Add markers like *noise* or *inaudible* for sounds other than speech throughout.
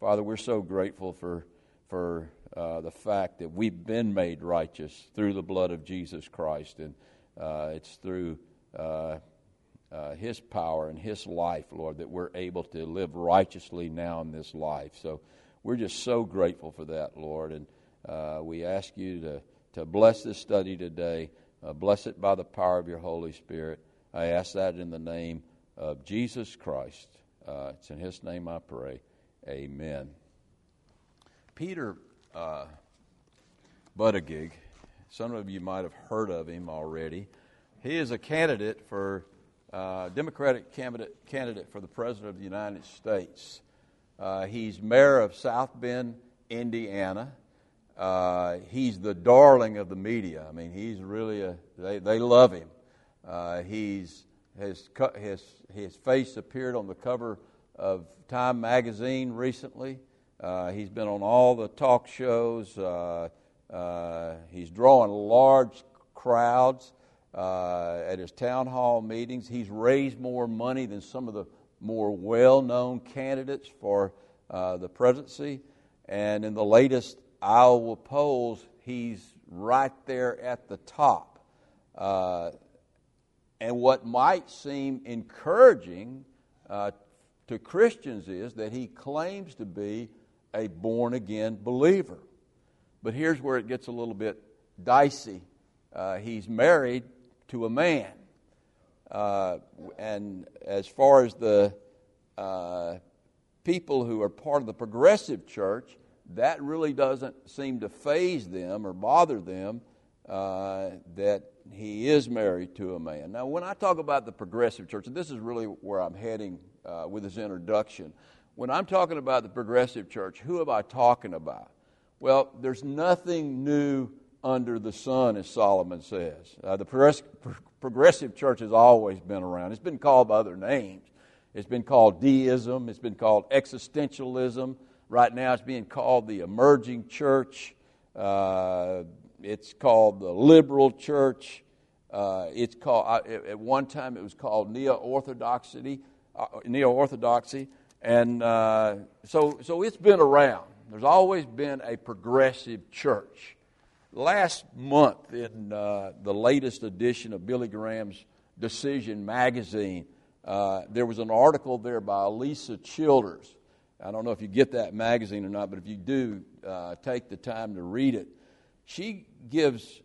Father, we're so grateful for, for uh, the fact that we've been made righteous through the blood of Jesus Christ. And uh, it's through uh, uh, His power and His life, Lord, that we're able to live righteously now in this life. So we're just so grateful for that, Lord. And uh, we ask you to, to bless this study today. Uh, bless it by the power of your Holy Spirit. I ask that in the name of Jesus Christ. It's in His name I pray. Amen. Peter uh, Buttigieg, some of you might have heard of him already. He is a candidate for uh, Democratic candidate, candidate for the President of the United States. Uh, he's mayor of South Bend, Indiana. Uh, he's the darling of the media. I mean, he's really a, they, they love him. Uh, he's, his, his, his face appeared on the cover of Time magazine recently. Uh, he's been on all the talk shows. Uh, uh, he's drawing large crowds uh, at his town hall meetings. He's raised more money than some of the more well known candidates for uh, the presidency. And in the latest Iowa polls, he's right there at the top. Uh, and what might seem encouraging uh, to Christians is that he claims to be a born again believer. But here's where it gets a little bit dicey. Uh, he's married to a man. Uh, and as far as the uh, people who are part of the progressive church, that really doesn't seem to faze them or bother them uh, that he is married to a man. Now, when I talk about the progressive church, and this is really where I'm heading uh, with his introduction, when I'm talking about the progressive church, who am I talking about? Well, there's nothing new under the sun, as Solomon says. Uh, the progress- progressive church has always been around. It's been called by other names. It's been called deism, it's been called existentialism. Right now, it's being called the emerging church. Uh, it's called the liberal church. Uh, it's called at one time it was called neo orthodoxy. Uh, neo orthodoxy. And uh, so, so it's been around. There's always been a progressive church. Last month, in uh, the latest edition of Billy Graham's Decision magazine, uh, there was an article there by Alisa Childers. I don't know if you get that magazine or not, but if you do, uh, take the time to read it. She gives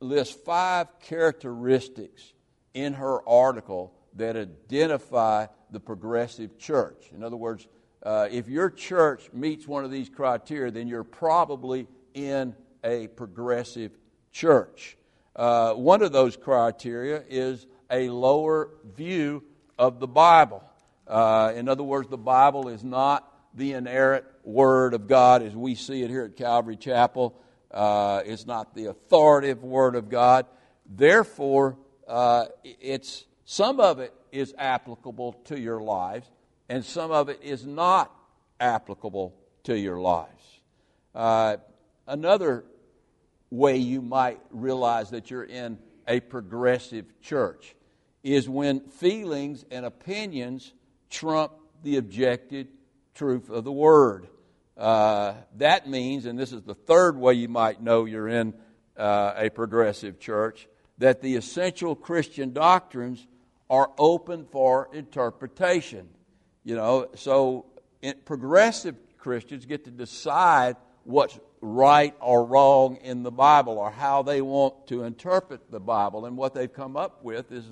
lists five characteristics in her article that identify the progressive church. In other words, uh, if your church meets one of these criteria, then you're probably in a progressive church. Uh, one of those criteria is a lower view of the Bible. Uh, in other words, the Bible is not the inerrant Word of God as we see it here at Calvary Chapel. Uh, it's not the authoritative Word of God. Therefore, uh, it's some of it is applicable to your lives, and some of it is not applicable to your lives. Uh, another way you might realize that you're in a progressive church is when feelings and opinions trump the objective truth of the Word. Uh, that means, and this is the third way you might know you're in uh, a progressive church, that the essential Christian doctrines are open for interpretation. You know, so progressive Christians get to decide what's right or wrong in the Bible or how they want to interpret the Bible. And what they've come up with is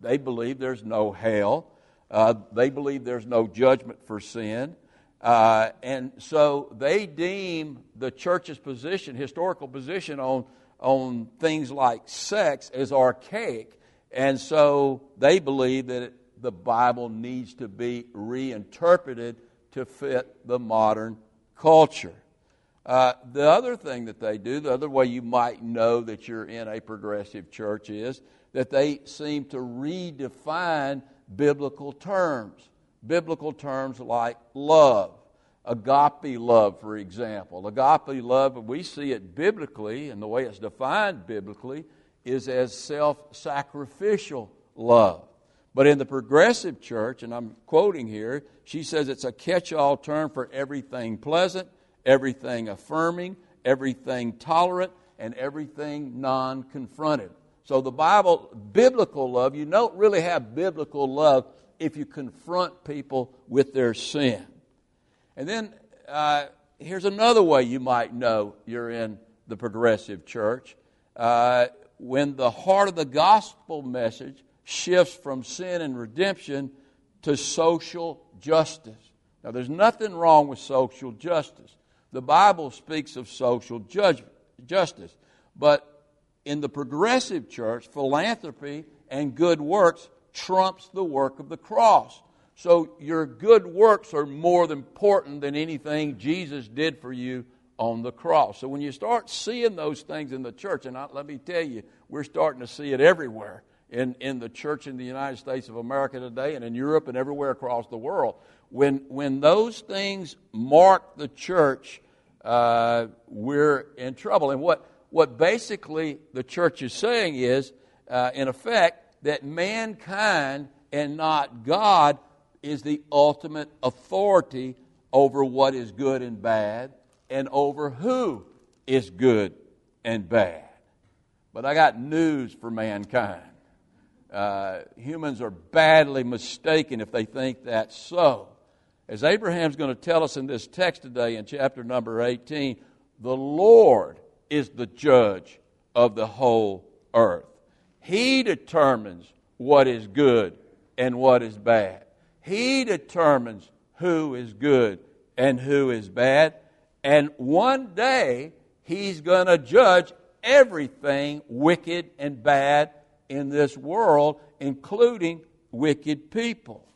they believe there's no hell, uh, they believe there's no judgment for sin. Uh, and so they deem the church's position, historical position on, on things like sex, as archaic and so they believe that it, the Bible needs to be reinterpreted to fit the modern culture. Uh, the other thing that they do, the other way you might know that you're in a progressive church is that they seem to redefine biblical terms. Biblical terms like love, agape love, for example. Agape love, we see it biblically, and the way it's defined biblically, is as self sacrificial love. But in the progressive church, and I'm quoting here, she says it's a catch all term for everything pleasant, everything affirming, everything tolerant, and everything non confronted. So the Bible, biblical love, you don't really have biblical love if you confront people with their sin. And then uh, here's another way you might know you're in the progressive church. Uh, when the heart of the gospel message shifts from sin and redemption to social justice. Now, there's nothing wrong with social justice. The Bible speaks of social judgment, justice. But in the progressive church, philanthropy and good works trumps the work of the cross. So your good works are more important than anything Jesus did for you on the cross. So when you start seeing those things in the church, and I, let me tell you, we're starting to see it everywhere in, in the church in the United States of America today and in Europe and everywhere across the world. When, when those things mark the church, uh, we're in trouble. And what, what basically the church is saying is, uh, in effect, that mankind and not God is the ultimate authority over what is good and bad and over who is good and bad. But I got news for mankind. Uh, humans are badly mistaken if they think that's so. As Abraham's going to tell us in this text today in chapter number 18, the Lord is the judge of the whole earth. He determines what is good and what is bad. He determines who is good and who is bad. And one day, He's going to judge everything wicked and bad in this world, including wicked people.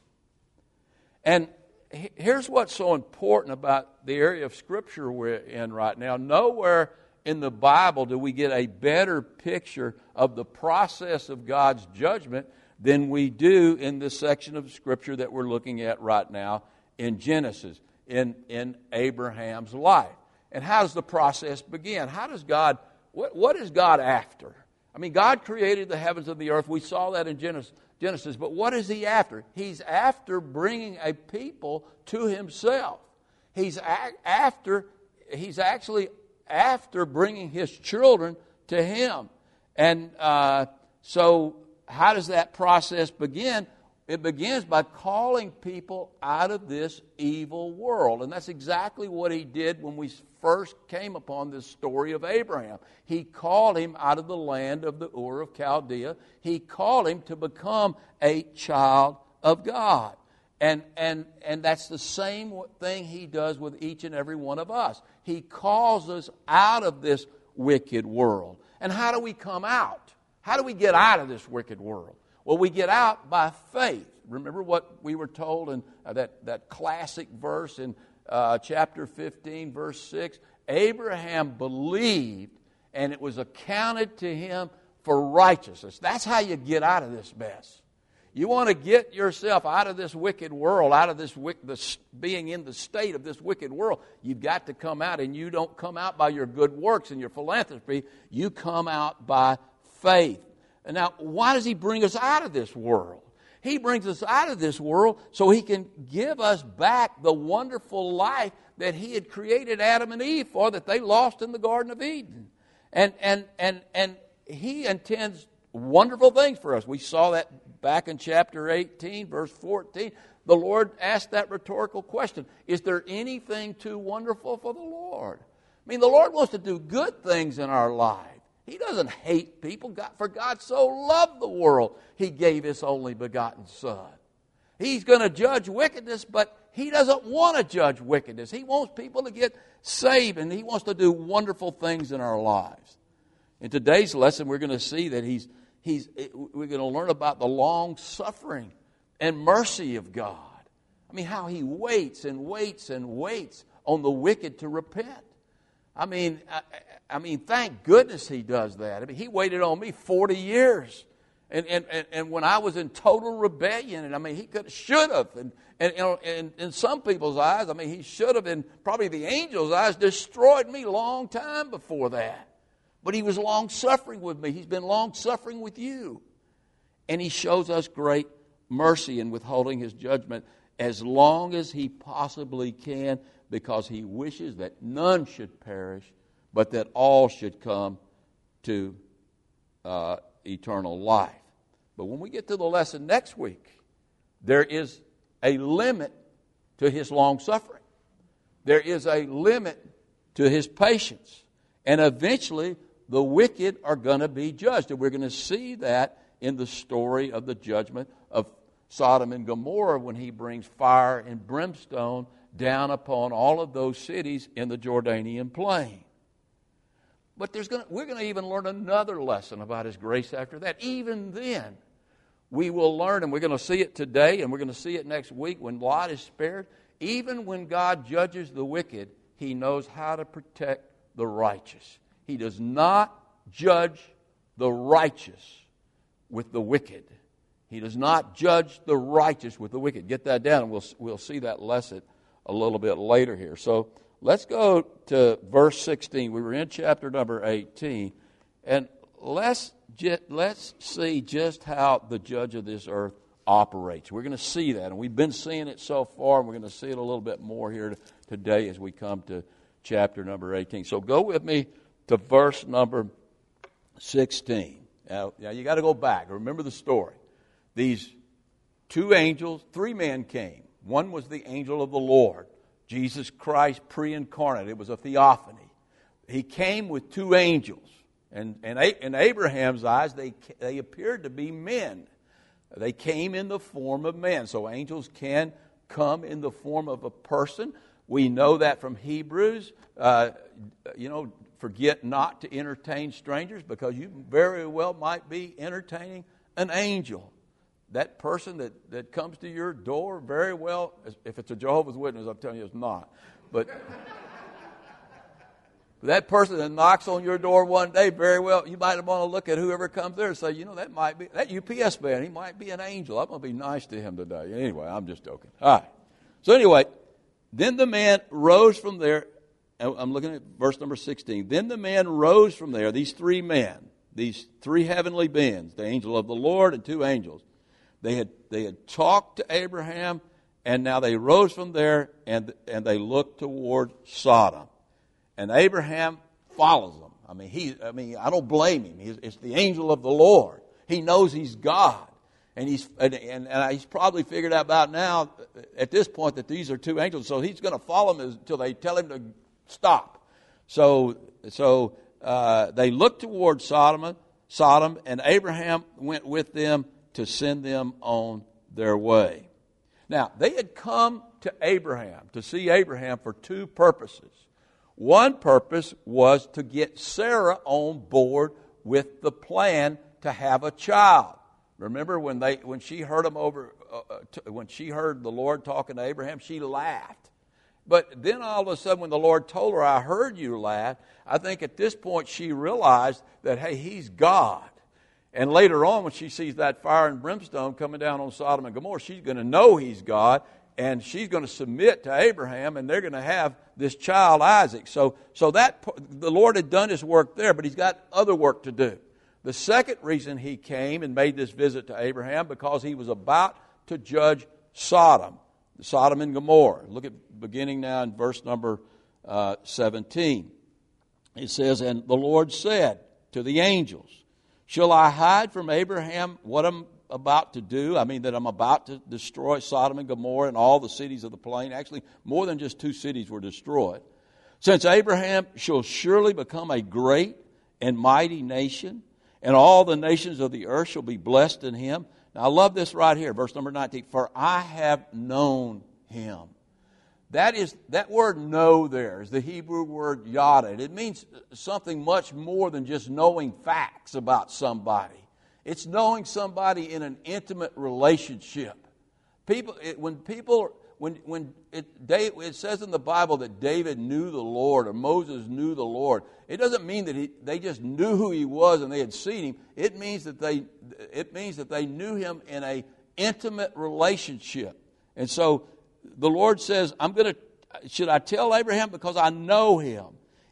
And here's what's so important about the area of Scripture we're in right now. Nowhere in the Bible do we get a better picture of the process of God's judgment than we do in this section of Scripture that we're looking at right now in Genesis, in, in Abraham's life. And how does the process begin? How does God, what, what is God after? I mean, God created the heavens and the earth. We saw that in Genesis. Genesis. But what is he after? He's after bringing a people to himself. He's a- after, he's actually after bringing his children to him. And uh, so how does that process begin? It begins by calling people out of this evil world. And that's exactly what he did when we first came upon this story of Abraham. He called him out of the land of the Ur of Chaldea. He called him to become a child of God. And, and, and that's the same thing he does with each and every one of us. He calls us out of this wicked world. And how do we come out? How do we get out of this wicked world? Well, we get out by faith. Remember what we were told in uh, that, that classic verse in uh, chapter 15, verse 6? Abraham believed, and it was accounted to him for righteousness. That's how you get out of this mess. You want to get yourself out of this wicked world, out of this, this being in the state of this wicked world. You've got to come out, and you don't come out by your good works and your philanthropy. You come out by faith. And now, why does He bring us out of this world? He brings us out of this world so He can give us back the wonderful life that He had created Adam and Eve for that they lost in the Garden of Eden. And, and, and, and He intends wonderful things for us. We saw that back in chapter 18, verse 14. The Lord asked that rhetorical question Is there anything too wonderful for the Lord? I mean, the Lord wants to do good things in our lives. He doesn't hate people. God, for God so loved the world, He gave His only begotten Son. He's going to judge wickedness, but He doesn't want to judge wickedness. He wants people to get saved, and He wants to do wonderful things in our lives. In today's lesson, we're going to see that He's, he's we're going to learn about the long suffering and mercy of God. I mean, how He waits and waits and waits on the wicked to repent. I mean, I, I, mean, thank goodness he does that. I mean, he waited on me 40 years. And, and, and, and when I was in total rebellion, and I mean, he could should have. And, and, and, in some people's eyes, I mean, he should have, in probably the angel's eyes, destroyed me long time before that. But he was long suffering with me. He's been long suffering with you. And he shows us great mercy in withholding his judgment as long as he possibly can because he wishes that none should perish, but that all should come to uh, eternal life. But when we get to the lesson next week, there is a limit to his long suffering. There is a limit to his patience. And eventually, the wicked are going to be judged. And we're going to see that in the story of the judgment of Sodom and Gomorrah when he brings fire and brimstone down upon all of those cities in the Jordanian plain. But there's gonna, we're going to even learn another lesson about his grace after that. Even then, we will learn, and we're going to see it today, and we're going to see it next week when Lot is spared. Even when God judges the wicked, he knows how to protect the righteous. He does not judge the righteous with the wicked. He does not judge the righteous with the wicked. Get that down, and we'll, we'll see that lesson a little bit later here. So let's go to verse 16. We were in chapter number 18, and let's, let's see just how the judge of this earth operates. We're going to see that, and we've been seeing it so far, and we're going to see it a little bit more here today as we come to chapter number 18. So go with me to verse number 16. Now, now you got to go back. Remember the story. These two angels, three men came. One was the angel of the Lord, Jesus Christ pre incarnate. It was a theophany. He came with two angels. And, and in Abraham's eyes, they, they appeared to be men. They came in the form of men. So angels can come in the form of a person. We know that from Hebrews. Uh, you know, forget not to entertain strangers because you very well might be entertaining an angel. That person that, that comes to your door, very well, if it's a Jehovah's Witness, I'm telling you it's not. But *laughs* that person that knocks on your door one day, very well, you might want to look at whoever comes there and say, you know, that might be, that UPS man, he might be an angel. I'm going to be nice to him today. Anyway, I'm just joking. All right. So, anyway, then the man rose from there I'm looking at verse number 16. Then the man rose from there, these three men, these three heavenly beings, the angel of the Lord and two angels. They had, they had talked to Abraham, and now they rose from there and, and they looked toward Sodom. And Abraham follows them. I mean, he, I mean, I don't blame him. He's, it's the angel of the Lord. He knows he's God. And he's, and, and, and he's probably figured out about now, at this point, that these are two angels. So he's going to follow them until they tell him to stop. So, so uh, they looked toward Sodom, Sodom, and Abraham went with them to send them on their way. Now, they had come to Abraham, to see Abraham for two purposes. One purpose was to get Sarah on board with the plan to have a child. Remember when they when she heard him over uh, uh t- when she heard the Lord talking to Abraham, she laughed. But then all of a sudden, when the Lord told her, I heard you laugh, I think at this point she realized that, hey, He's God. And later on, when she sees that fire and brimstone coming down on Sodom and Gomorrah, she's going to know He's God and she's going to submit to Abraham and they're going to have this child Isaac. So, so that the Lord had done his work there, but he's got other work to do. The second reason he came and made this visit to Abraham because he was about to judge Sodom. Sodom and Gomorrah. Look at beginning now in verse number uh, 17. It says, And the Lord said to the angels, Shall I hide from Abraham what I'm about to do? I mean, that I'm about to destroy Sodom and Gomorrah and all the cities of the plain. Actually, more than just two cities were destroyed. Since Abraham shall surely become a great and mighty nation, and all the nations of the earth shall be blessed in him. Now, I love this right here, verse number 19. For I have known him. That is that word know there is the Hebrew word yada. It means something much more than just knowing facts about somebody. It's knowing somebody in an intimate relationship. People, it, when people when, when it, it says in the Bible that David knew the Lord or Moses knew the Lord, it doesn't mean that he, they just knew who he was and they had seen him. It means that they, it means that they knew him in a intimate relationship. And so the Lord says, I'm going to, should I tell Abraham? Because I know him.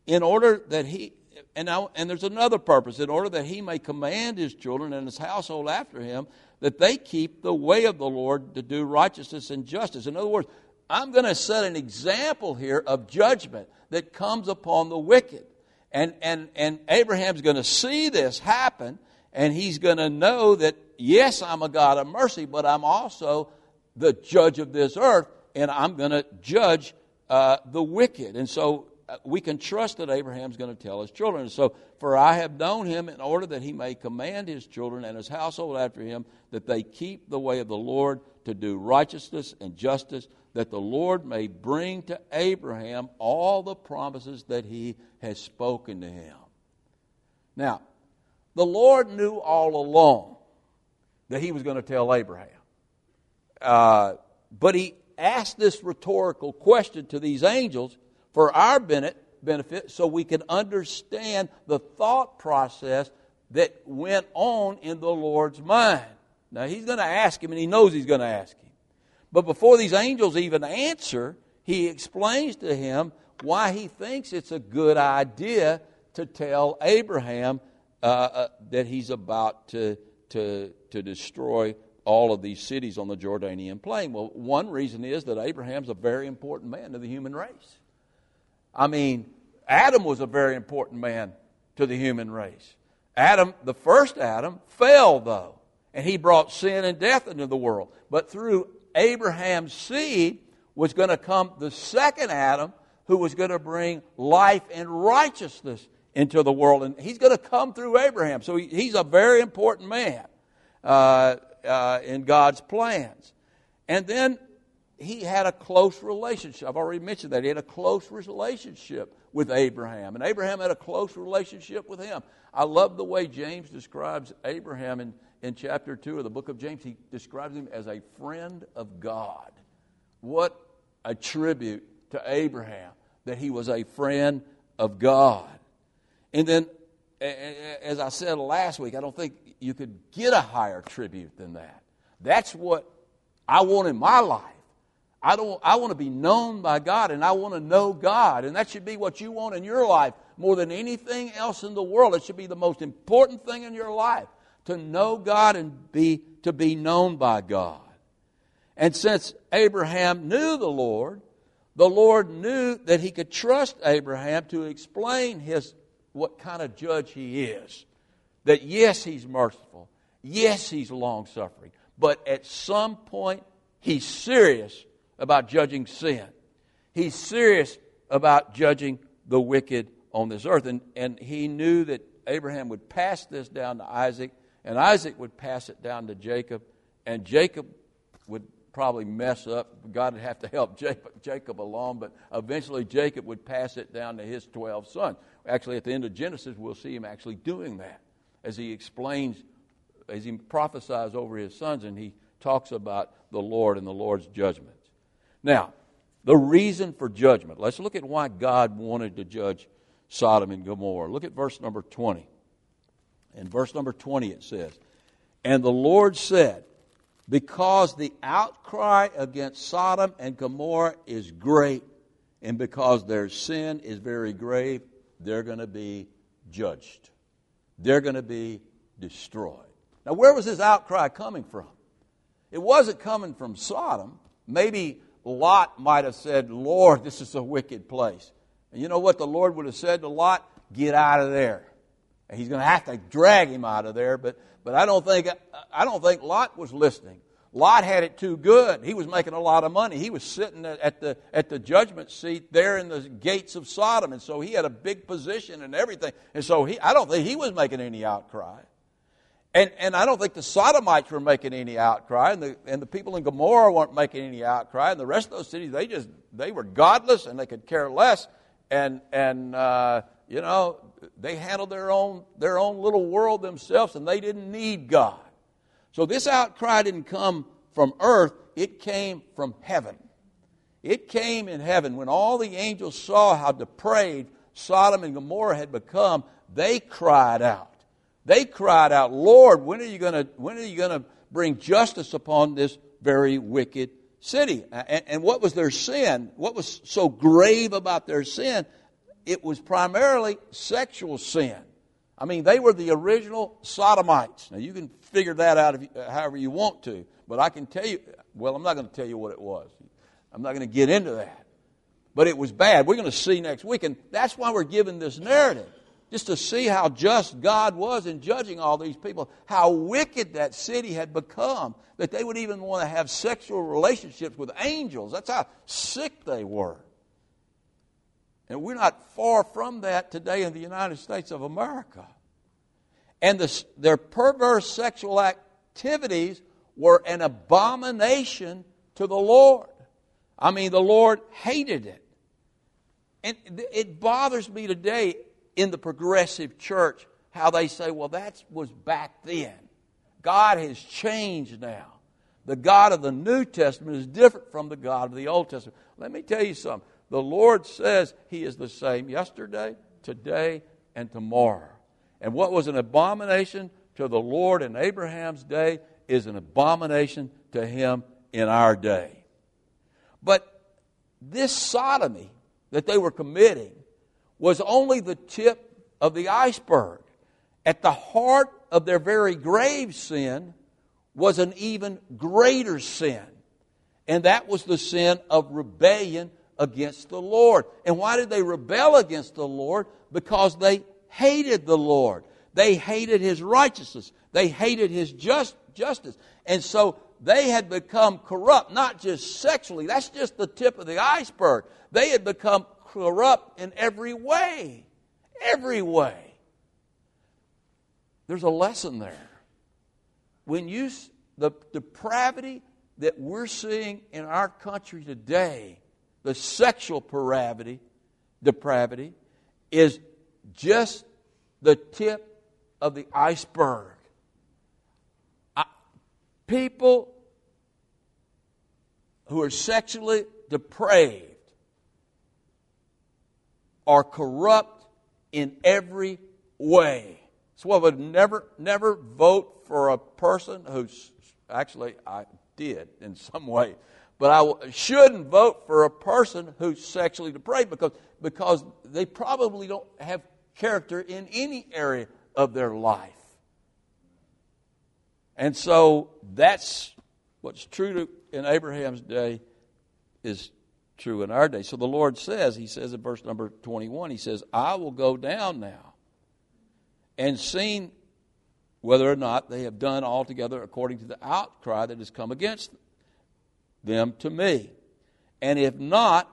In order that he, and, now, and there's another purpose, in order that he may command his children and his household after him, that they keep the way of the Lord to do righteousness and justice. In other words, I'm going to set an example here of judgment that comes upon the wicked. And, and, and Abraham's going to see this happen, and he's going to know that, yes, I'm a God of mercy, but I'm also the judge of this earth, and I'm going to judge uh, the wicked. And so uh, we can trust that Abraham's going to tell his children. So, for I have known him in order that he may command his children and his household after him that they keep the way of the Lord to do righteousness and justice, that the Lord may bring to Abraham all the promises that he has spoken to him. Now, the Lord knew all along that he was going to tell Abraham. Uh, but he asked this rhetorical question to these angels for our benefit so we can understand the thought process that went on in the Lord's mind. Now, he's going to ask him, and he knows he's going to ask him. But before these angels even answer, he explains to him why he thinks it's a good idea to tell Abraham uh, uh, that he's about to, to, to destroy all of these cities on the Jordanian plain. Well, one reason is that Abraham's a very important man to the human race. I mean, Adam was a very important man to the human race. Adam, the first Adam, fell though, and he brought sin and death into the world. But through Abraham's seed was going to come the second Adam who was going to bring life and righteousness into the world. And he's going to come through Abraham. So he's a very important man uh, uh, in God's plans. And then he had a close relationship. I've already mentioned that. He had a close relationship with Abraham, and Abraham had a close relationship with him. I love the way James describes Abraham in, in chapter 2 of the book of James. He describes him as a friend of God. What a tribute to Abraham that he was a friend of God. And then, as I said last week, I don't think you could get a higher tribute than that. That's what I want in my life. I, don't, I want to be known by God and I want to know God. And that should be what you want in your life more than anything else in the world. It should be the most important thing in your life to know God and be, to be known by God. And since Abraham knew the Lord, the Lord knew that he could trust Abraham to explain his, what kind of judge he is. That yes, he's merciful. Yes, he's long suffering. But at some point, he's serious about judging sin. He's serious about judging the wicked on this earth. And, and he knew that Abraham would pass this down to Isaac, and Isaac would pass it down to Jacob, and Jacob would probably mess up. God would have to help *laughs* Jacob, Jacob along, but eventually Jacob would pass it down to his 12 sons. Actually, at the end of Genesis, we'll see him actually doing that as he explains, as he prophesies over his sons, and he talks about the Lord and the Lord's judgment. Now, the reason for judgment. Let's look at why God wanted to judge Sodom and Gomorrah. Look at verse number 20. In verse number 20, it says, And the Lord said, Because the outcry against Sodom and Gomorrah is great, and because their sin is very grave, they're going to be judged. They're going to be destroyed. Now, where was this outcry coming from? It wasn't coming from Sodom. Maybe Lot might have said, Lord, this is a wicked place. And you know what the Lord would have said to Lot? Get out of there. And he's going to have to drag him out of there, but, but I, don't think, I don't think Lot was listening. Lot had it too good. He was making a lot of money. He was sitting at the, at the judgment seat there in the gates of Sodom, and so he had a big position and everything. And so he, I don't think he was making any outcry. And, and I don't think the Sodomites were making any outcry, and the, and the people in Gomorrah weren't making any outcry, and the rest of those cities, they just, they were godless and they could care less. And, and uh, you know, they handled their own, their own little world themselves, and they didn't need God. So this outcry didn't come from earth, it came from heaven. It came in heaven. When all the angels saw how depraved Sodom and Gomorrah had become, they cried out. They cried out, Lord, when are you going to, when are you going to bring justice upon this very wicked city? And, and what was their sin? What was so grave about their sin? It was primarily sexual sin. I mean, they were the original sodomites. Now, you can figure that out you, uh, however you want to, but I can tell you, well, I'm not going to tell you what it was. I'm not going to get into that. But it was bad. We're going to see next week, and that's why we're given this narrative. Just to see how just God was in judging all these people, how wicked that city had become, that they would even want to have sexual relationships with angels. That's how sick they were. And we're not far from that today in the United States of America. And the, their perverse sexual activities were an abomination to the Lord. I mean, the Lord hated it. And it bothers me today in the progressive church how they say, well, that was back then. God has changed now. The God of the New Testament is different from the God of the Old Testament. Let me tell you something. The Lord says He is the same yesterday, today, and tomorrow. And what was an abomination to the Lord in Abraham's day is an abomination to Him in our day. But this sodomy that they were committing was only the tip of the iceberg. At the heart of their very grave sin was an even greater sin. And that was the sin of rebellion against the Lord. And why did they rebel against the Lord? Because they hated the Lord. They hated his righteousness. They hated his just, justice. And so they had become corrupt, not just sexually. That's just the tip of the iceberg. They had become corrupt in every way. Every way. There's a lesson there. When you, the depravity that we're seeing in our country today, the sexual depravity, depravity is just the tip of the iceberg. I, people who are sexually depraved are corrupt in every way. So I would never, never vote for a person who's actually I did in some way, but I shouldn't vote for a person who's sexually depraved because because they probably don't have character in any area of their life. And so that's what's true in Abraham's day is true in our day. So the Lord says, He says in verse number 21, He says, I will go down now and seen whether or not they have done altogether according to the outcry that has come against them to me. And if not,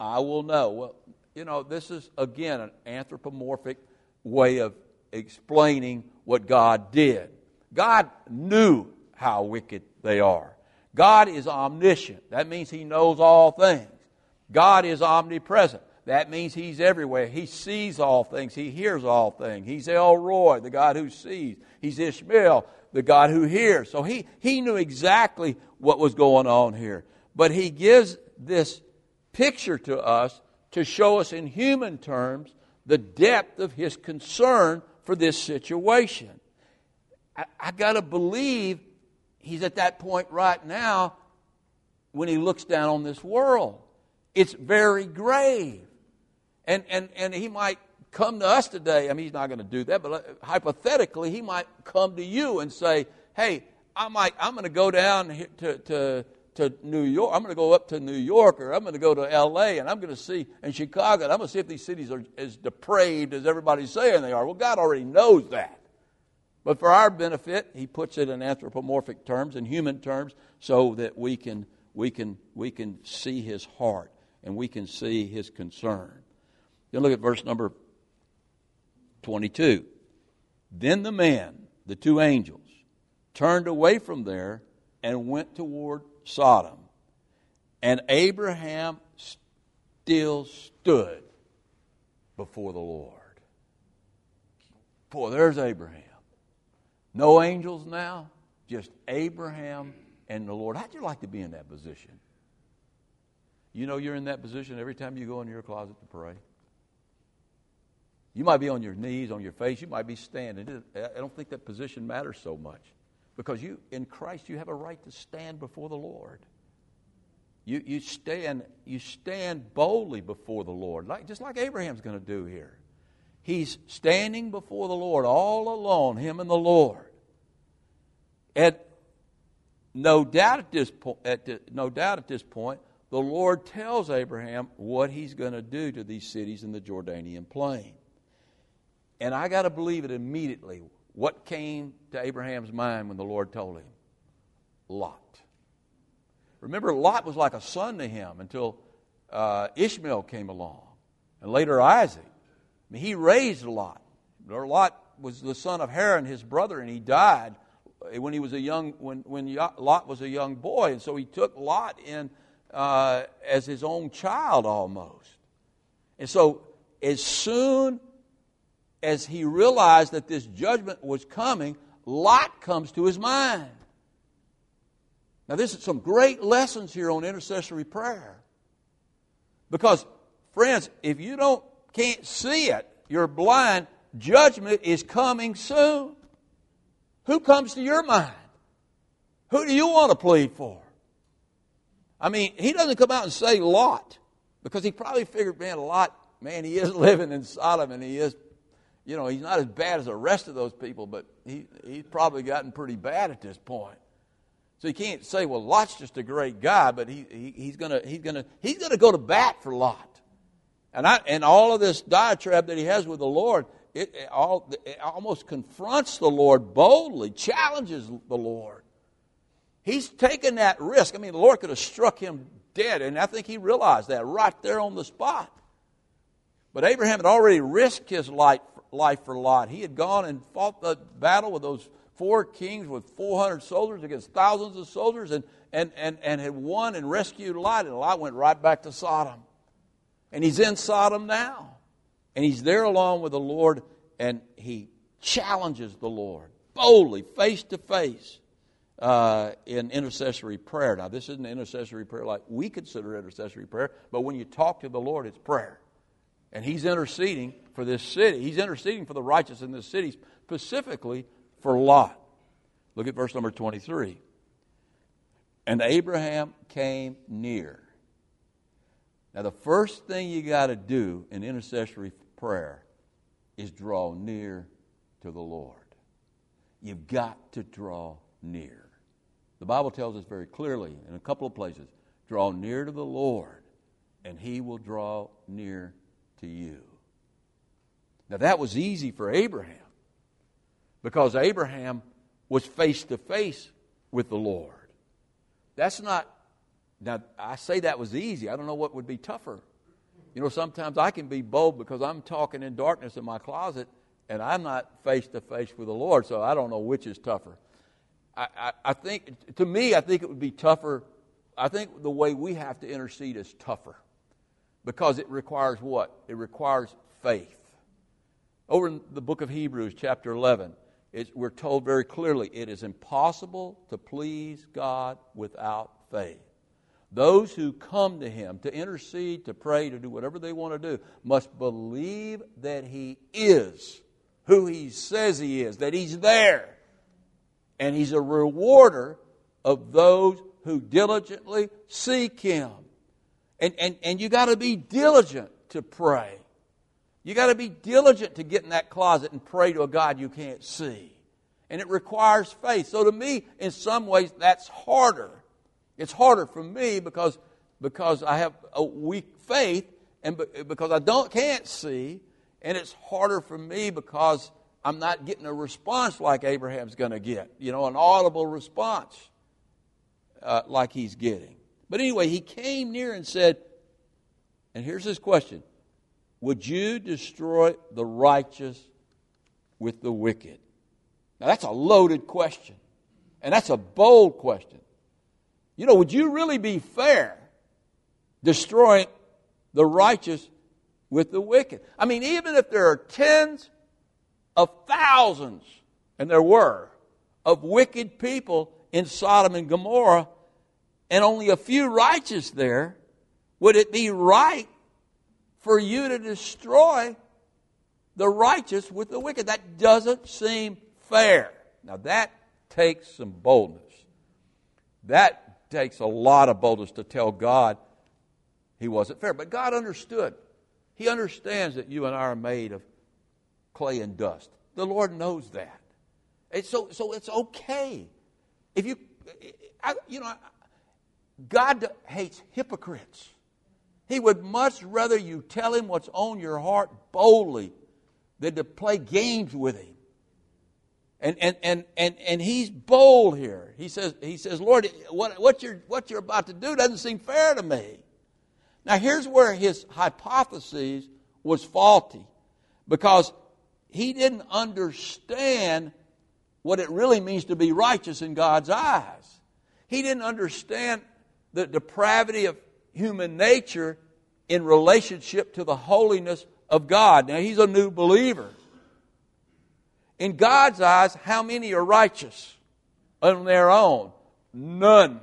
I will know. Well, you know, this is again an anthropomorphic way of explaining what God did. God knew how wicked they are. God is omniscient. That means He knows all things. God is omnipresent. That means He's everywhere. He sees all things. He hears all things. He's El Roi, the God who sees. He's Ishmael, the God who hears. So he, he knew exactly what was going on here. But He gives this picture to us to show us in human terms the depth of His concern for this situation. I, I got to believe He's at that point right now when He looks down on this world. It's very grave. And, and, and he might come to us today. I mean, he's not going to do that, but hypothetically, he might come to you and say, hey, I might, I'm going to go down to, to, to New York. I'm going to go up to New York or I'm going to go to L.A. and I'm going to see, in Chicago, and I'm going to see if these cities are as depraved as everybody's saying they are. Well, God already knows that. But for our benefit, he puts it in anthropomorphic terms, in human terms, so that we can, we can, we can see his heart and we can see his concern. Then look at verse number 22. Then the men, the two angels, turned away from there and went toward Sodom. And Abraham still stood before the Lord. Boy, there's Abraham. No angels now, just Abraham and the Lord. How'd you like to be in that position? You know you're in that position every time you go into your closet to pray. You might be on your knees, on your face, you might be standing. I don't think that position matters so much because you, in Christ, you have a right to stand before the Lord. You, you, stand, you stand boldly before the Lord, like, just like Abraham's going to do here. he's standing before the Lord all alone, him and the Lord. And no doubt at this point, at no doubt at this point, the Lord tells Abraham what he's going to do to these cities in the Jordanian plain. And I got to believe it immediately. What came to Abraham's mind when the Lord told him? Lot. Remember, Lot was like a son to him until uh, Ishmael came along, and later Isaac. I mean, he raised Lot. Lot was the son of Haran, his brother, and he died when he was a young when when Lot was a young boy, and so he took Lot in uh, as his own child almost. And so, as soon as he realized that this judgment was coming, Lot comes to his mind. Now, this is some great lessons here on intercessory prayer. Because, friends, if you don't can't see it, you're blind, judgment is coming soon. Who comes to your mind? Who do you want to plead for? I mean, he doesn't come out and say Lot because he probably figured, man, Lot, man, he is *laughs* living in Sodom and he is, you know, he's not as bad as the rest of those people, but he, he's probably gotten pretty bad at this point. So you can't say, well, Lot's just a great guy, but he, he, he's going he's gonna, he's gonna go to bat for Lot. And, I, and all of this diatribe that he has with the Lord, it, it, all, it almost confronts the Lord boldly, challenges the Lord. He's taken that risk. I mean, the Lord could have struck him dead, and I think he realized that right there on the spot. But Abraham had already risked his life, life for Lot. He had gone and fought the battle with those four kings with 400 soldiers against thousands of soldiers and, and, and, and had won and rescued Lot, and Lot went right back to Sodom. And he's in Sodom now. And he's there along with the Lord, and he challenges the Lord boldly, face to face uh, in intercessory prayer. Now, this isn't intercessory prayer like we consider intercessory prayer, but when you talk to the Lord, it's prayer. And He's interceding for this city. He's interceding for the righteous in this city, specifically for Lot. Look at verse number 23. And Abraham came near. Now, the first thing you got to do in intercessory prayer is draw near to the Lord. You've got to draw near. The Bible tells us very clearly in a couple of places draw near to the Lord, and he will draw near to you. Now, that was easy for Abraham because Abraham was face to face with the Lord. That's not, now, I say that was easy. I don't know what would be tougher. You know, sometimes I can be bold because I'm talking in darkness in my closet and I'm not face to face with the Lord, so I don't know which is tougher. I, I, think, to me, I think it would be tougher. I think the way we have to intercede is tougher because it requires what? It requires faith. Over in the book of Hebrews, chapter 11, we're told very clearly it is impossible to please God without faith. Those who come to Him to intercede, to pray, to do whatever they want to do, must believe that He is who He says He is, that He's there and he's a rewarder of those who diligently seek him. And, and, and you got to be diligent to pray. You got to be diligent to get in that closet and pray to a God you can't see. And it requires faith. So to me, in some ways, that's harder. It's harder for me because, because I have a weak faith and because I don't can't see. And it's harder for me because I'm not getting a response like Abraham's going to get, you know, an audible response uh, like he's getting. But anyway, he came near and said, and here's his question Would you destroy the righteous with the wicked? Now, that's a loaded question, and that's a bold question. You know, would you really be fair destroying the righteous with the wicked? I mean, even if there are tens of thousands, and there were, of wicked people in Sodom and Gomorrah, and only a few righteous there, would it be right for you to destroy the righteous with the wicked? That doesn't seem fair. Now, that takes some boldness. That takes a lot of boldness to tell God he wasn't fair. But God understood. He understands that you and I are made of clay and dust. The Lord knows that. And so, so it's okay. If you, I, you know, God hates hypocrites. He would much rather you tell him what's on your heart boldly than to play games with him. And, and, and, and, and he's bold here. He says, he says Lord, what, what, you're, what you're about to do doesn't seem fair to me. Now, here's where his hypothesis was faulty because he didn't understand what it really means to be righteous in God's eyes. He didn't understand the depravity of human nature in relationship to the holiness of God. Now, he's a new believer. In God's eyes, how many are righteous on their own? None.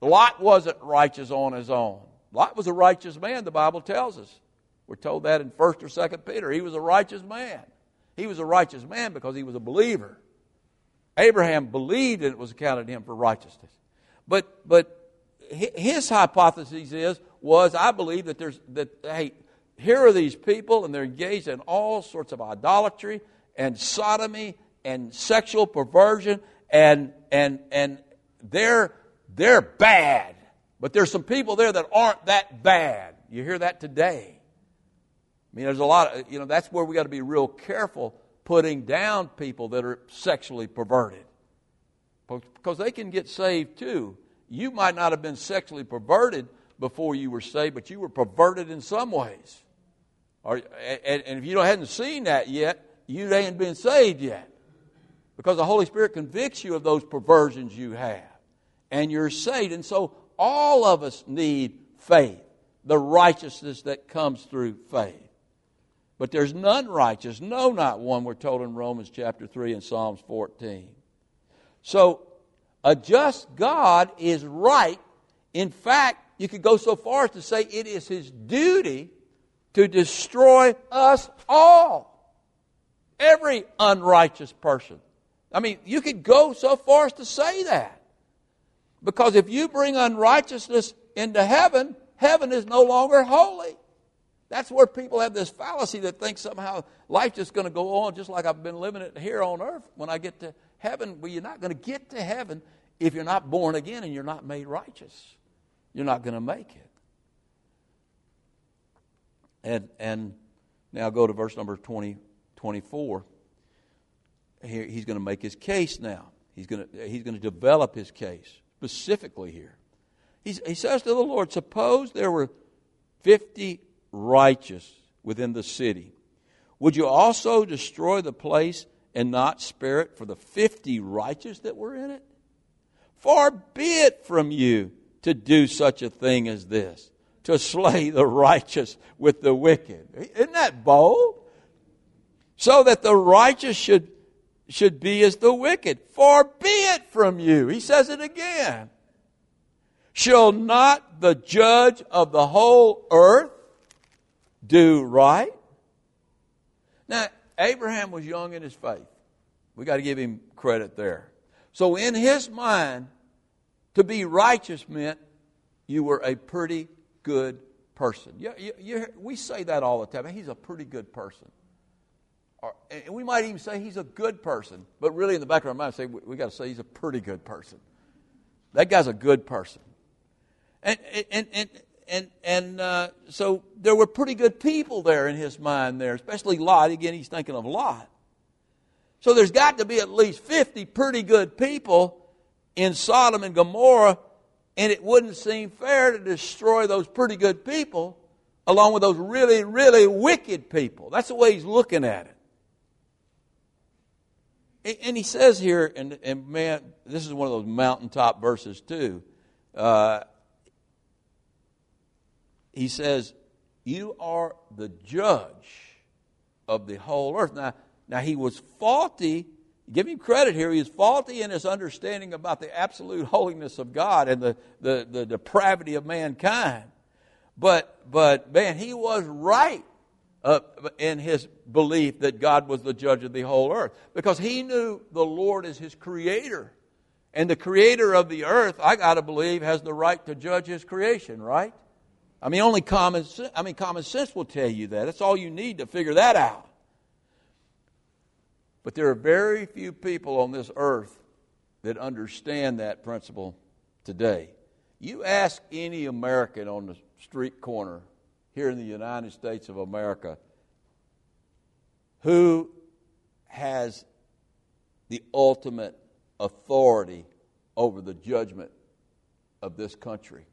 Lot wasn't righteous on his own. Lot was a righteous man, the Bible tells us. We're told that in 1st or 2nd Peter. He was a righteous man. He was a righteous man because he was a believer. Abraham believed and it was accounted to him for righteousness. But, but his hypothesis is, was I believe that there's, that, hey, here are these people and they're engaged in all sorts of idolatry and sodomy and sexual perversion and and and they're they're bad. But there's some people there that aren't that bad. You hear that today. I mean, there's a lot of, you know, that's where we got to be real careful putting down people that are sexually perverted. Because they can get saved too. You might not have been sexually perverted before you were saved, but you were perverted in some ways. Or, and, and if you hadn't seen that yet, you ain't been saved yet. Because the Holy Spirit convicts you of those perversions you have. And you're saved. And so all of us need faith, the righteousness that comes through faith. But there's none righteous, no, not one, we're told in Romans chapter 3 and Psalms 14. So, a just God is right. In fact, you could go so far as to say it is his duty to destroy us all. Every unrighteous person. I mean, you could go so far as to say that. Because if you bring unrighteousness into heaven, heaven is no longer holy. That's where people have this fallacy that thinks somehow life's just going to go on just like I've been living it here on earth. When I get to heaven, well, you're not going to get to heaven if you're not born again and you're not made righteous. You're not going to make it. And, and now go to verse number 20, 24. Here, he's going to make his case now. He's going to, he's going to develop his case specifically here. He's, he says to the Lord, Suppose there were 50 righteous within the city. Would you also destroy the place and not spare it for the 50 righteous that were in it? Far be it from you to do such a thing as this, to slay the righteous with the wicked. Isn't that bold? So that the righteous should, should be as the wicked. Far be it from you. He says it again. Shall not the judge of the whole earth do right? Now, Abraham was young in his faith. We got to give him credit there. So, in his mind, to be righteous meant you were a pretty good person. You, you, you, we say that all the time. He's a pretty good person. Or, and we might even say he's a good person, but really in the back of our mind, say we, we got to say he's a pretty good person. That guy's a good person. And, and, and, and, and uh, so there were pretty good people there in his mind there, especially Lot. Again, he's thinking of Lot. So there's got to be at least 50 pretty good people in Sodom and Gomorrah, and it wouldn't seem fair to destroy those pretty good people along with those really, really wicked people. That's the way he's looking at it. And he says here, and, and man, this is one of those mountaintop verses too. Uh, he says, You are the judge of the whole earth. Now, now he was faulty give him credit here. He is faulty in his understanding about the absolute holiness of God and the, the, the depravity of mankind. But, but man, he was right uh, in his belief that God was the judge of the whole earth because he knew the Lord is his creator. And the creator of the earth, I got to believe, has the right to judge his creation, right? I mean, only common, I mean, common sense will tell you that. That's all you need to figure that out. But there are very few people on this earth that understand that principle today. You ask any American on the street corner here in the United States of America who has the ultimate authority over the judgment of this country.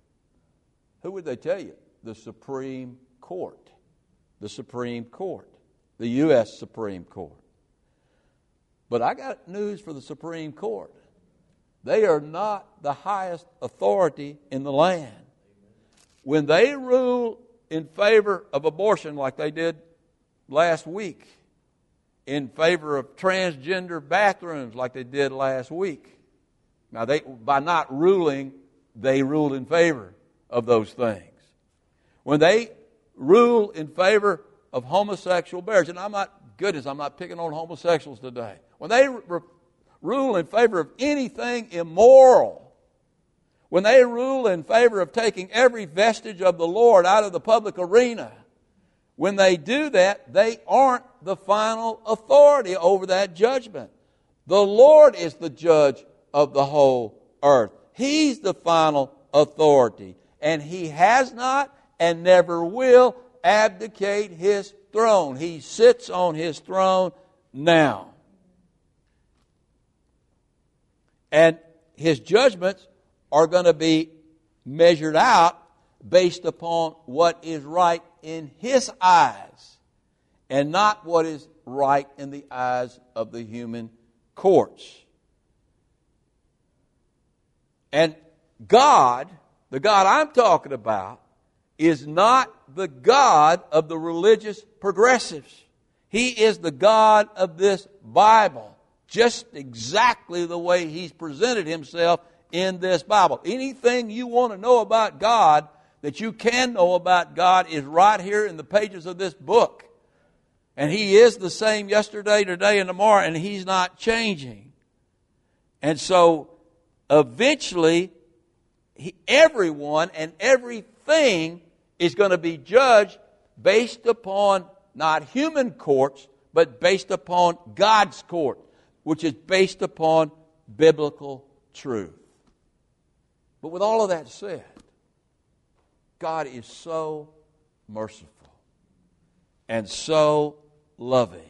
Who would they tell you? The Supreme Court. The Supreme Court. The U.S. Supreme Court. But I got news for the Supreme Court. They are not the highest authority in the land. When they rule in favor of abortion, like they did last week, in favor of transgender bathrooms, like they did last week, now they by not ruling, they ruled in favor of those things. When they rule in favor of homosexual marriage, and I'm not goodness, I'm not picking on homosexuals today. When they re- rule in favor of anything immoral, when they rule in favor of taking every vestige of the Lord out of the public arena, when they do that, they aren't the final authority over that judgment. The Lord is the judge of the whole earth. He's the final authority. And He has not and never will abdicate His throne. He sits on His throne now. And His judgments are going to be measured out based upon what is right in His eyes and not what is right in the eyes of the human courts. And God, the God I'm talking about, is not the God of the religious progressives. He is the God of this Bible, just exactly the way He's presented Himself in this Bible. Anything you want to know about God that you can know about God is right here in the pages of this book. And He is the same yesterday, today, and tomorrow, and He's not changing. And so, eventually, he, everyone and everything is going to be judged based upon not human courts, but based upon God's court, which is based upon biblical truth. But with all of that said, God is so merciful and so loving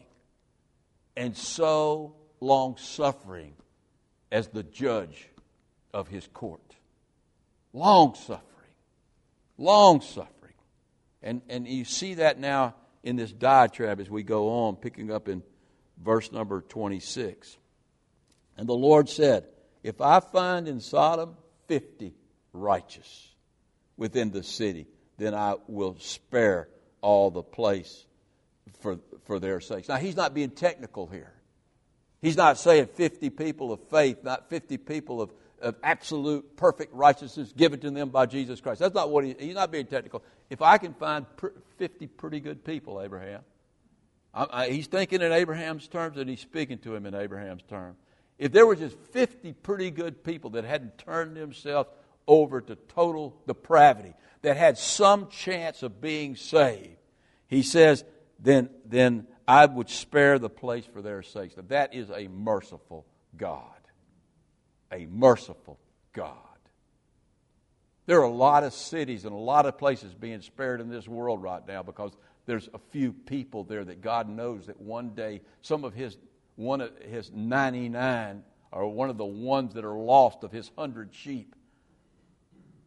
and so long suffering as the judge of his court. Long suffering. Long suffering. And, and you see that now in this diatribe as we go on, picking up in verse number 26. And the Lord said, If I find in Sodom 50 righteous within the city, then I will spare all the place for, for their sakes. Now, he's not being technical here. He's not saying 50 people of faith, not 50 people of, of absolute perfect righteousness given to them by Jesus Christ. That's not what he, he's not being technical. If I can find 50 pretty good people, Abraham, I, I, he's thinking in Abraham's terms and he's speaking to him in Abraham's terms. If there were just 50 pretty good people that hadn't turned themselves over to total depravity, that had some chance of being saved, he says, then, then I would spare the place for their sakes. That is a merciful God a merciful God. There are a lot of cities and a lot of places being spared in this world right now because there's a few people there that God knows that one day some of his one of his 99 or one of the ones that are lost of his 100 sheep.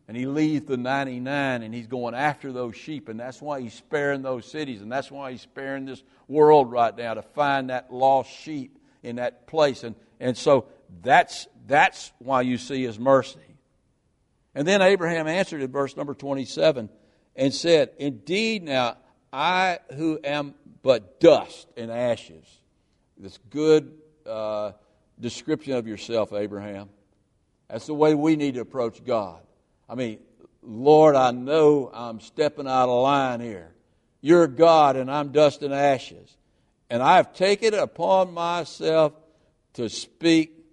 And he leaves the 99 and he's going after those sheep. And that's why he's sparing those cities. And that's why he's sparing this world right now to find that lost sheep in that place. And and so that's that's why you see his mercy. And then Abraham answered in verse number 27 and said, Indeed, now I who am but dust and ashes. This good uh, description of yourself, Abraham. That's the way we need to approach God. I mean, Lord, I know I'm stepping out of line here. You're God and I'm dust and ashes. And I have taken it upon myself to speak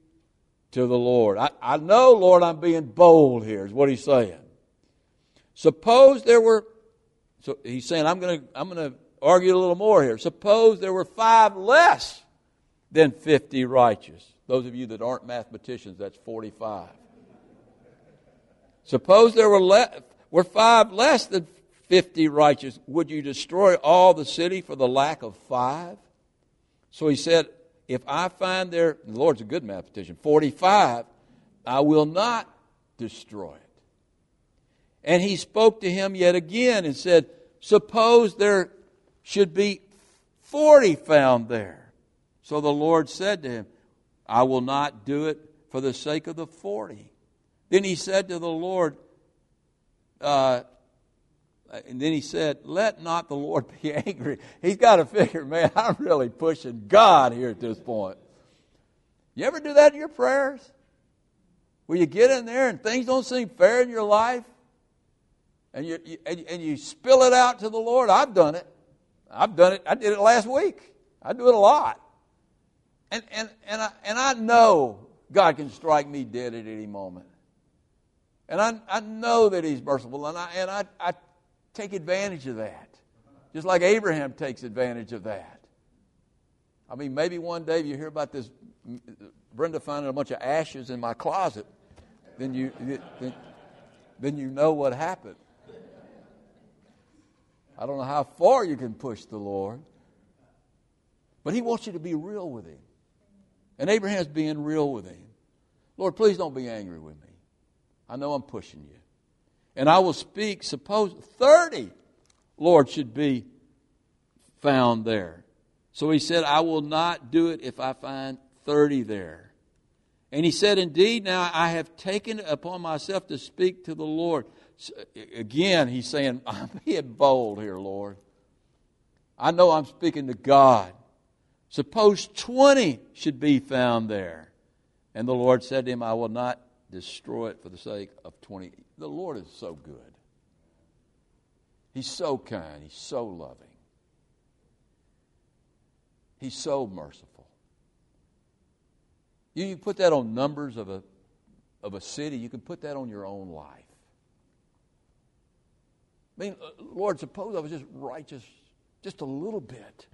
to the Lord. I, I know, Lord, I'm being bold here, is what he's saying. Suppose there were, so he's saying, I'm going to I'm going to argue a little more here. Suppose there were five less than 50 righteous. Those of you that aren't mathematicians, that's 45. Suppose there were, le- were five less than 50 righteous. Would you destroy all the city for the lack of five? So he said, If I find there, the Lord's a good mathematician, 45, I will not destroy it. And he spoke to him yet again and said, Suppose there should be 40 found there. So the Lord said to him, I will not do it for the sake of the 40. Then he said to the Lord, uh, Uh, and then he said, Let not the Lord be *laughs* angry. He's got to figure, man, *laughs* I'm really pushing God here at this point. You ever do that in your prayers? Where you get in there and things don't seem fair in your life? And you, you and, and you spill it out to the Lord? I've done it. I've done it. I did it last week. I do it a lot. And, and, and, I, and I know God can strike me dead at any moment. And I, I know that He's merciful, and, I, and I, I take advantage of that. Just like Abraham takes advantage of that. I mean, maybe one day you hear about this mm, Brenda finding a bunch of ashes in my closet, then you, then, then you know what happened. I don't know how far you can push the Lord, but He wants you to be real with Him. And Abraham's being real with Him. Lord, please don't be angry with me. I know I'm pushing you. And I will speak, suppose 30, Lord, should be found there. So he said, I will not do it if I find 30 there. And he said, Indeed, now I have taken upon myself to speak to the Lord. So, again, he's saying, *laughs* I'm being bold here, Lord. I know I'm speaking to God. Suppose 20 should be found there. And the Lord said to him, I will not destroy it for the sake of 20. The Lord is so good. He's so kind. He's so loving. He's so merciful. You, you put that on numbers of a, of a city, you can put that on your own life. I mean, uh, Lord, suppose I was just righteous just a little bit.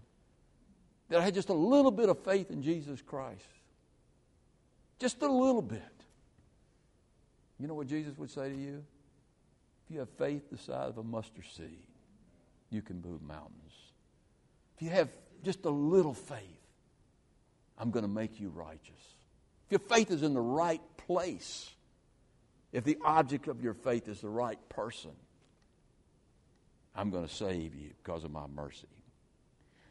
That I had just a little bit of faith in Jesus Christ. Just a little bit. You know what Jesus would say to you? If you have faith the size of a mustard seed, you can move mountains. If you have just a little faith, I'm going to make you righteous. If your faith is in the right place, if the object of your faith is the right person, I'm going to save you because of my mercy.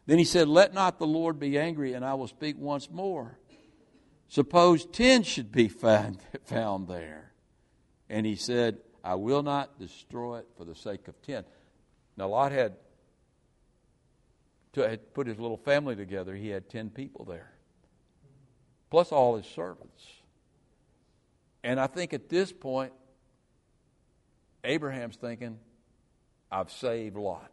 Then he said, Let not the Lord be angry, and I will speak once more. Suppose ten should be *laughs* found, there. And he said, I will not destroy it for the sake of ten. Now, Lot had, to, had put his little family together. He had ten people there, plus all his servants. And I think at this point, Abraham's thinking, I've saved Lot.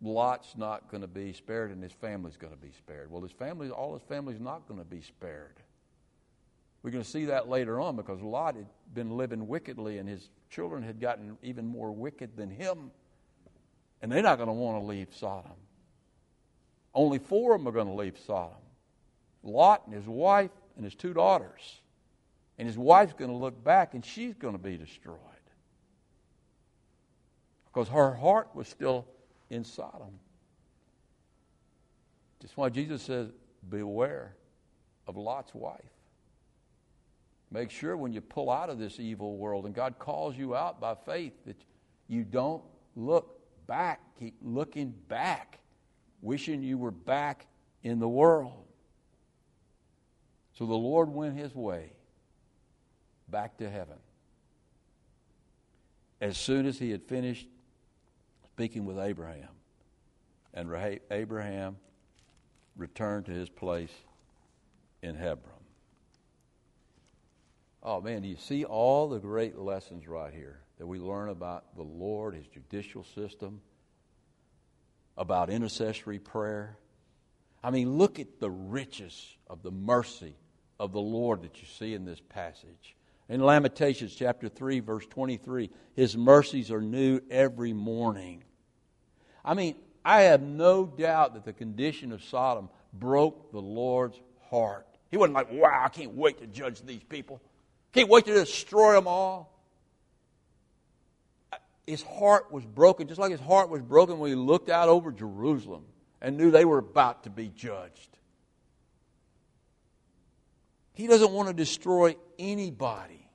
Lot's not going to be spared, and his family's going to be spared. Well, his family, all his family's not going to be spared. We're going to see that later on because Lot had been living wickedly, and his children had gotten even more wicked than him. And they're not going to want to leave Sodom. Only four of them are going to leave Sodom Lot and his wife and his two daughters. And his wife's going to look back, and she's going to be destroyed because her heart was still in Sodom. That's why Jesus says, Beware of Lot's wife. Make sure when you pull out of this evil world and God calls you out by faith that you don't look back, keep looking back, wishing you were back in the world. So the Lord went his way back to heaven. As soon as he had finished speaking with Abraham. And Abraham returned to his place in Hebron. Oh man, do you see all the great lessons right here that we learn about the Lord, His judicial system, about intercessory prayer? I mean, look at the riches of the mercy of the Lord that you see in this passage. In Lamentations chapter 3, verse 23, His mercies are new every morning. I mean, I have no doubt that the condition of Sodom broke the Lord's heart. He wasn't like, wow, I can't wait to judge these people. Can't wait to destroy them all. His heart was broken, just like his heart was broken when he looked out over Jerusalem and knew they were about to be judged. He doesn't want to destroy anybody.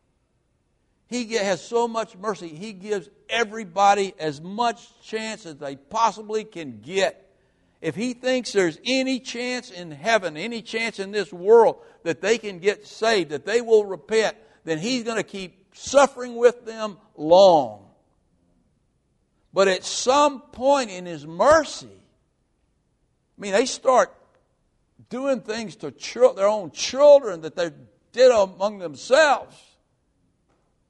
He has so much mercy. He gives everybody as much chance as they possibly can get. If he thinks there's any chance in heaven, any chance in this world that they can get saved, that they will repent, then he's going to keep suffering with them long. But at some point in his mercy, I mean, they start doing things to their own children that they did among themselves.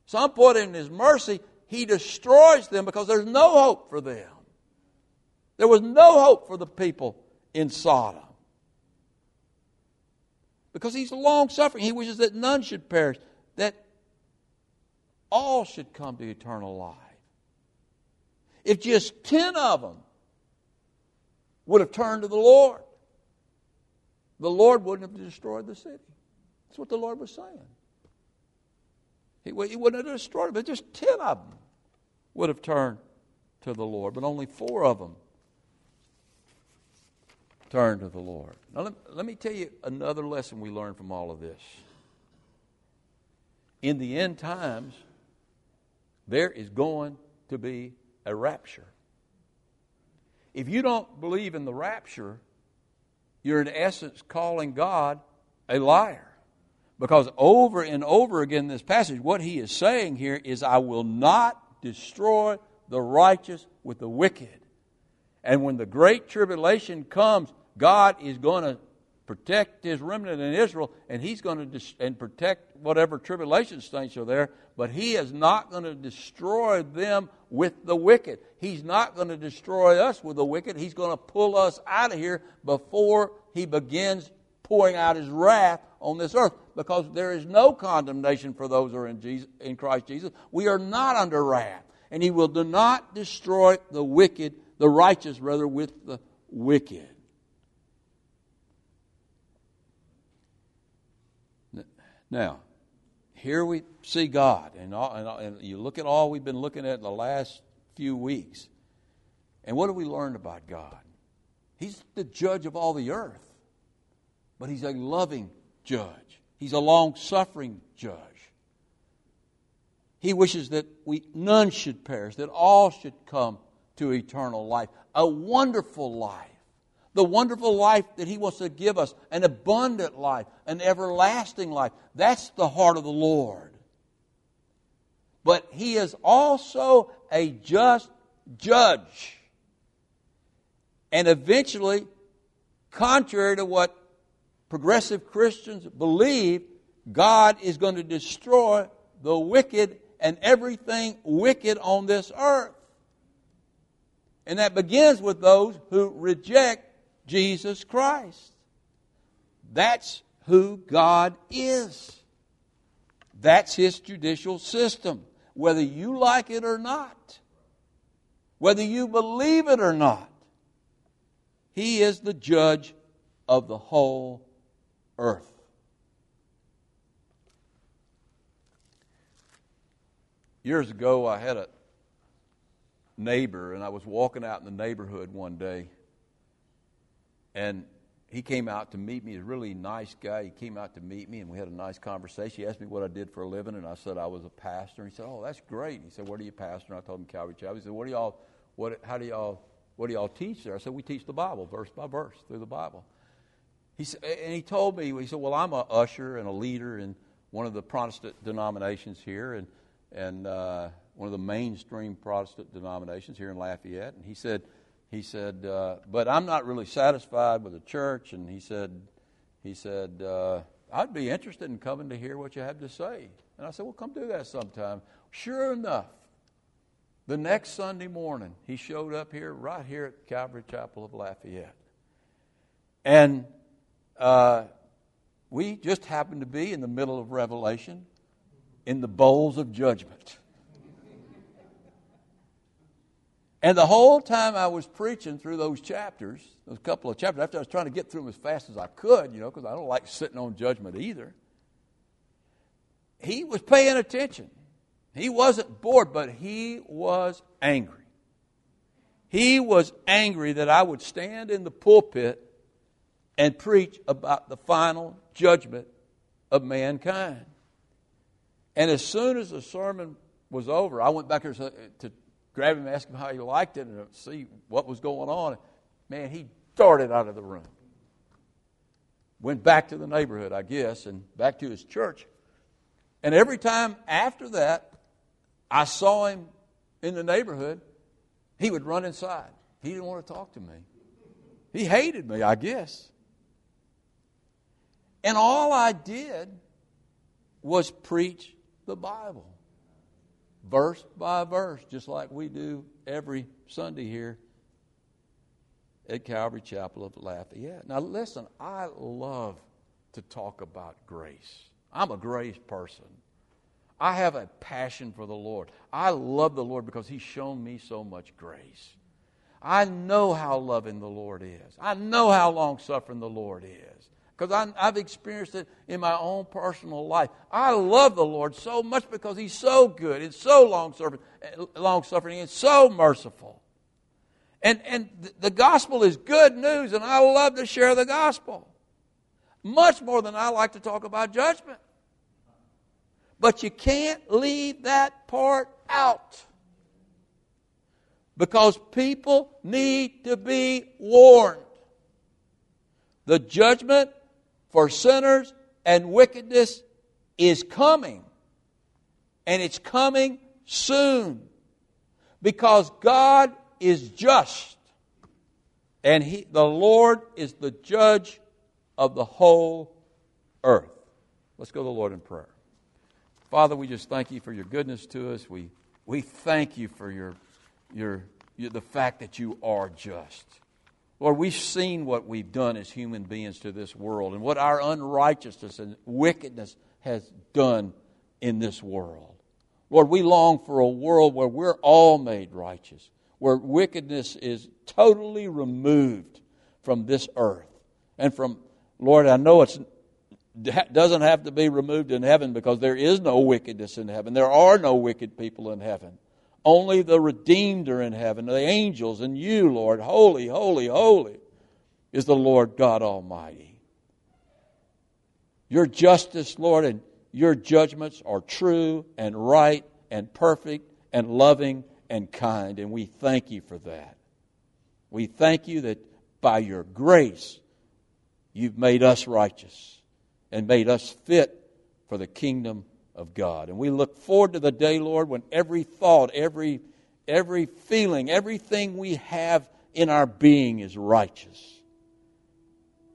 Some point in His mercy, He destroys them because there's no hope for them. There was no hope for the people in Sodom. Because He's long suffering. He wishes that none should perish, all should come to eternal life. If just 10 of them would have turned to the Lord, the Lord wouldn't have destroyed the city. That's what the Lord was saying. He, he wouldn't have destroyed it, but just 10 of them would have turned to the Lord, but only four of them turned to the Lord. Now, let, let me tell you another lesson we learned from all of this. In the end times, there is going to be a rapture. If you don't believe in the rapture, you're in essence calling God a liar. Because over and over again in this passage, what he is saying here is, I will not destroy the righteous with the wicked. And when the great tribulation comes, God is going to protect his remnant in Israel, and he's going to dis- and protect whatever tribulation saints are there, but he is not going to destroy them with the wicked. He's not going to destroy us with the wicked. He's going to pull us out of here before he begins pouring out his wrath on this earth because there is no condemnation for those who are in, Jesus, in Christ Jesus. We are not under wrath. And he will do not destroy the wicked, the righteous rather, with the wicked. Now, here we see God, and, all, and, and, you look at all we've been looking at the last few weeks. And what have we learned about God? He's the judge of all the earth, but He's a loving judge. He's a long suffering judge. He wishes that we none should perish, that all should come to eternal life, a wonderful life. The wonderful life that He wants to give us, an abundant life, an everlasting life. That's the heart of the Lord. But He is also a just judge. And eventually, contrary to what progressive Christians believe God is going to destroy the wicked and everything wicked on this earth. And that begins with those who reject Jesus Christ. That's who God is. That's His judicial system, whether you like it or not, whether you believe it or not. He is the judge of the whole earth. Years ago, I had a neighbor, and I was walking out in the neighborhood one day, and he came out to meet me. He's a really nice guy. He came out to meet me, and we had a nice conversation. He asked me what I did for a living, and I said I was a pastor. He said, "Oh, that's great." He said, "What are you pastor?" And I told him Calvary Chapel. He said, "What do y'all? What? How do y'all? What do y'all teach there?" I said, "We teach the Bible, verse by verse, through the Bible." He said, and he told me, he said, Well, I'm a usher and a leader in one of the Protestant denominations here, and, and uh, one of the mainstream Protestant denominations here in Lafayette. And he said, he said, uh, but I'm not really satisfied with the church. And he said, he said, uh, I'd be interested in coming to hear what you have to say. And I said, well, come do that sometime. Sure enough, the next Sunday morning, he showed up here, right here at Calvary Chapel of Lafayette. And uh, we just happened to be in the middle of Revelation in the bowls of judgment. And the whole time I was preaching through those chapters, those couple of chapters, after I was trying to get through them as fast as I could, you know, because I don't like sitting on judgment either, he was paying attention. He wasn't bored, but he was angry. He was angry that I would stand in the pulpit and preach about the final judgment of mankind. And as soon as the sermon was over, I went back to grab him ask him how he liked it and see what was going on. Man, he darted out of the room. Went back to the neighborhood, I guess, and back to his church. And every time after that, I saw him in the neighborhood, he would run inside. He didn't want to talk to me. He hated me, I guess. And all I did was preach the Bible, verse by verse, just like we do every Sunday here at Calvary Chapel of Lafayette. Now, listen, I love to talk about grace. I'm a grace person. I have a passion for the Lord. I love the Lord because He's shown me so much grace. I know how loving the Lord is. I know how long suffering the Lord is because I've experienced it in my own personal life. I love the Lord so much because He's so good and so long suffering, eh, long suffering and so merciful. And, and the gospel is good news, and I love to share the gospel. Much more than I like to talk about judgment. But you can't leave that part out. Because people need to be warned. The judgment for sinners and wickedness is coming. And it's coming soon. Because God is just. And he, the Lord is the judge of the whole earth. Let's go to the Lord in prayer. Father, we just thank you for your goodness to us. We, we thank you for your, your, your, the fact that you are just. Lord, we've seen what we've done as human beings to this world and what our unrighteousness and wickedness has done in this world. Lord, we long for a world where we're all made righteous, where wickedness is totally removed from this earth. And from, Lord, I know it doesn't have to be removed in heaven because there is no wickedness in heaven. There are no wicked people in heaven. Only the redeemed are in heaven, the angels, and you, Lord. Holy, holy, holy is the Lord God Almighty. Your justice, Lord, and your judgments are true and right and perfect and loving and kind, and we thank you for that. We thank you that by your grace, you've made us righteous and made us fit for the kingdom of God. And we look forward to the day, Lord, when every thought, every, every feeling, everything we have in our being is righteous.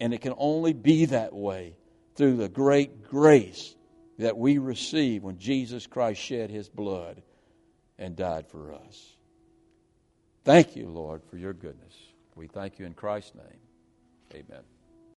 And it can only be that way through the great grace that we receive when Jesus Christ shed his blood and died for us. Thank you, Lord, for your goodness. We thank you in Christ's name. Amen.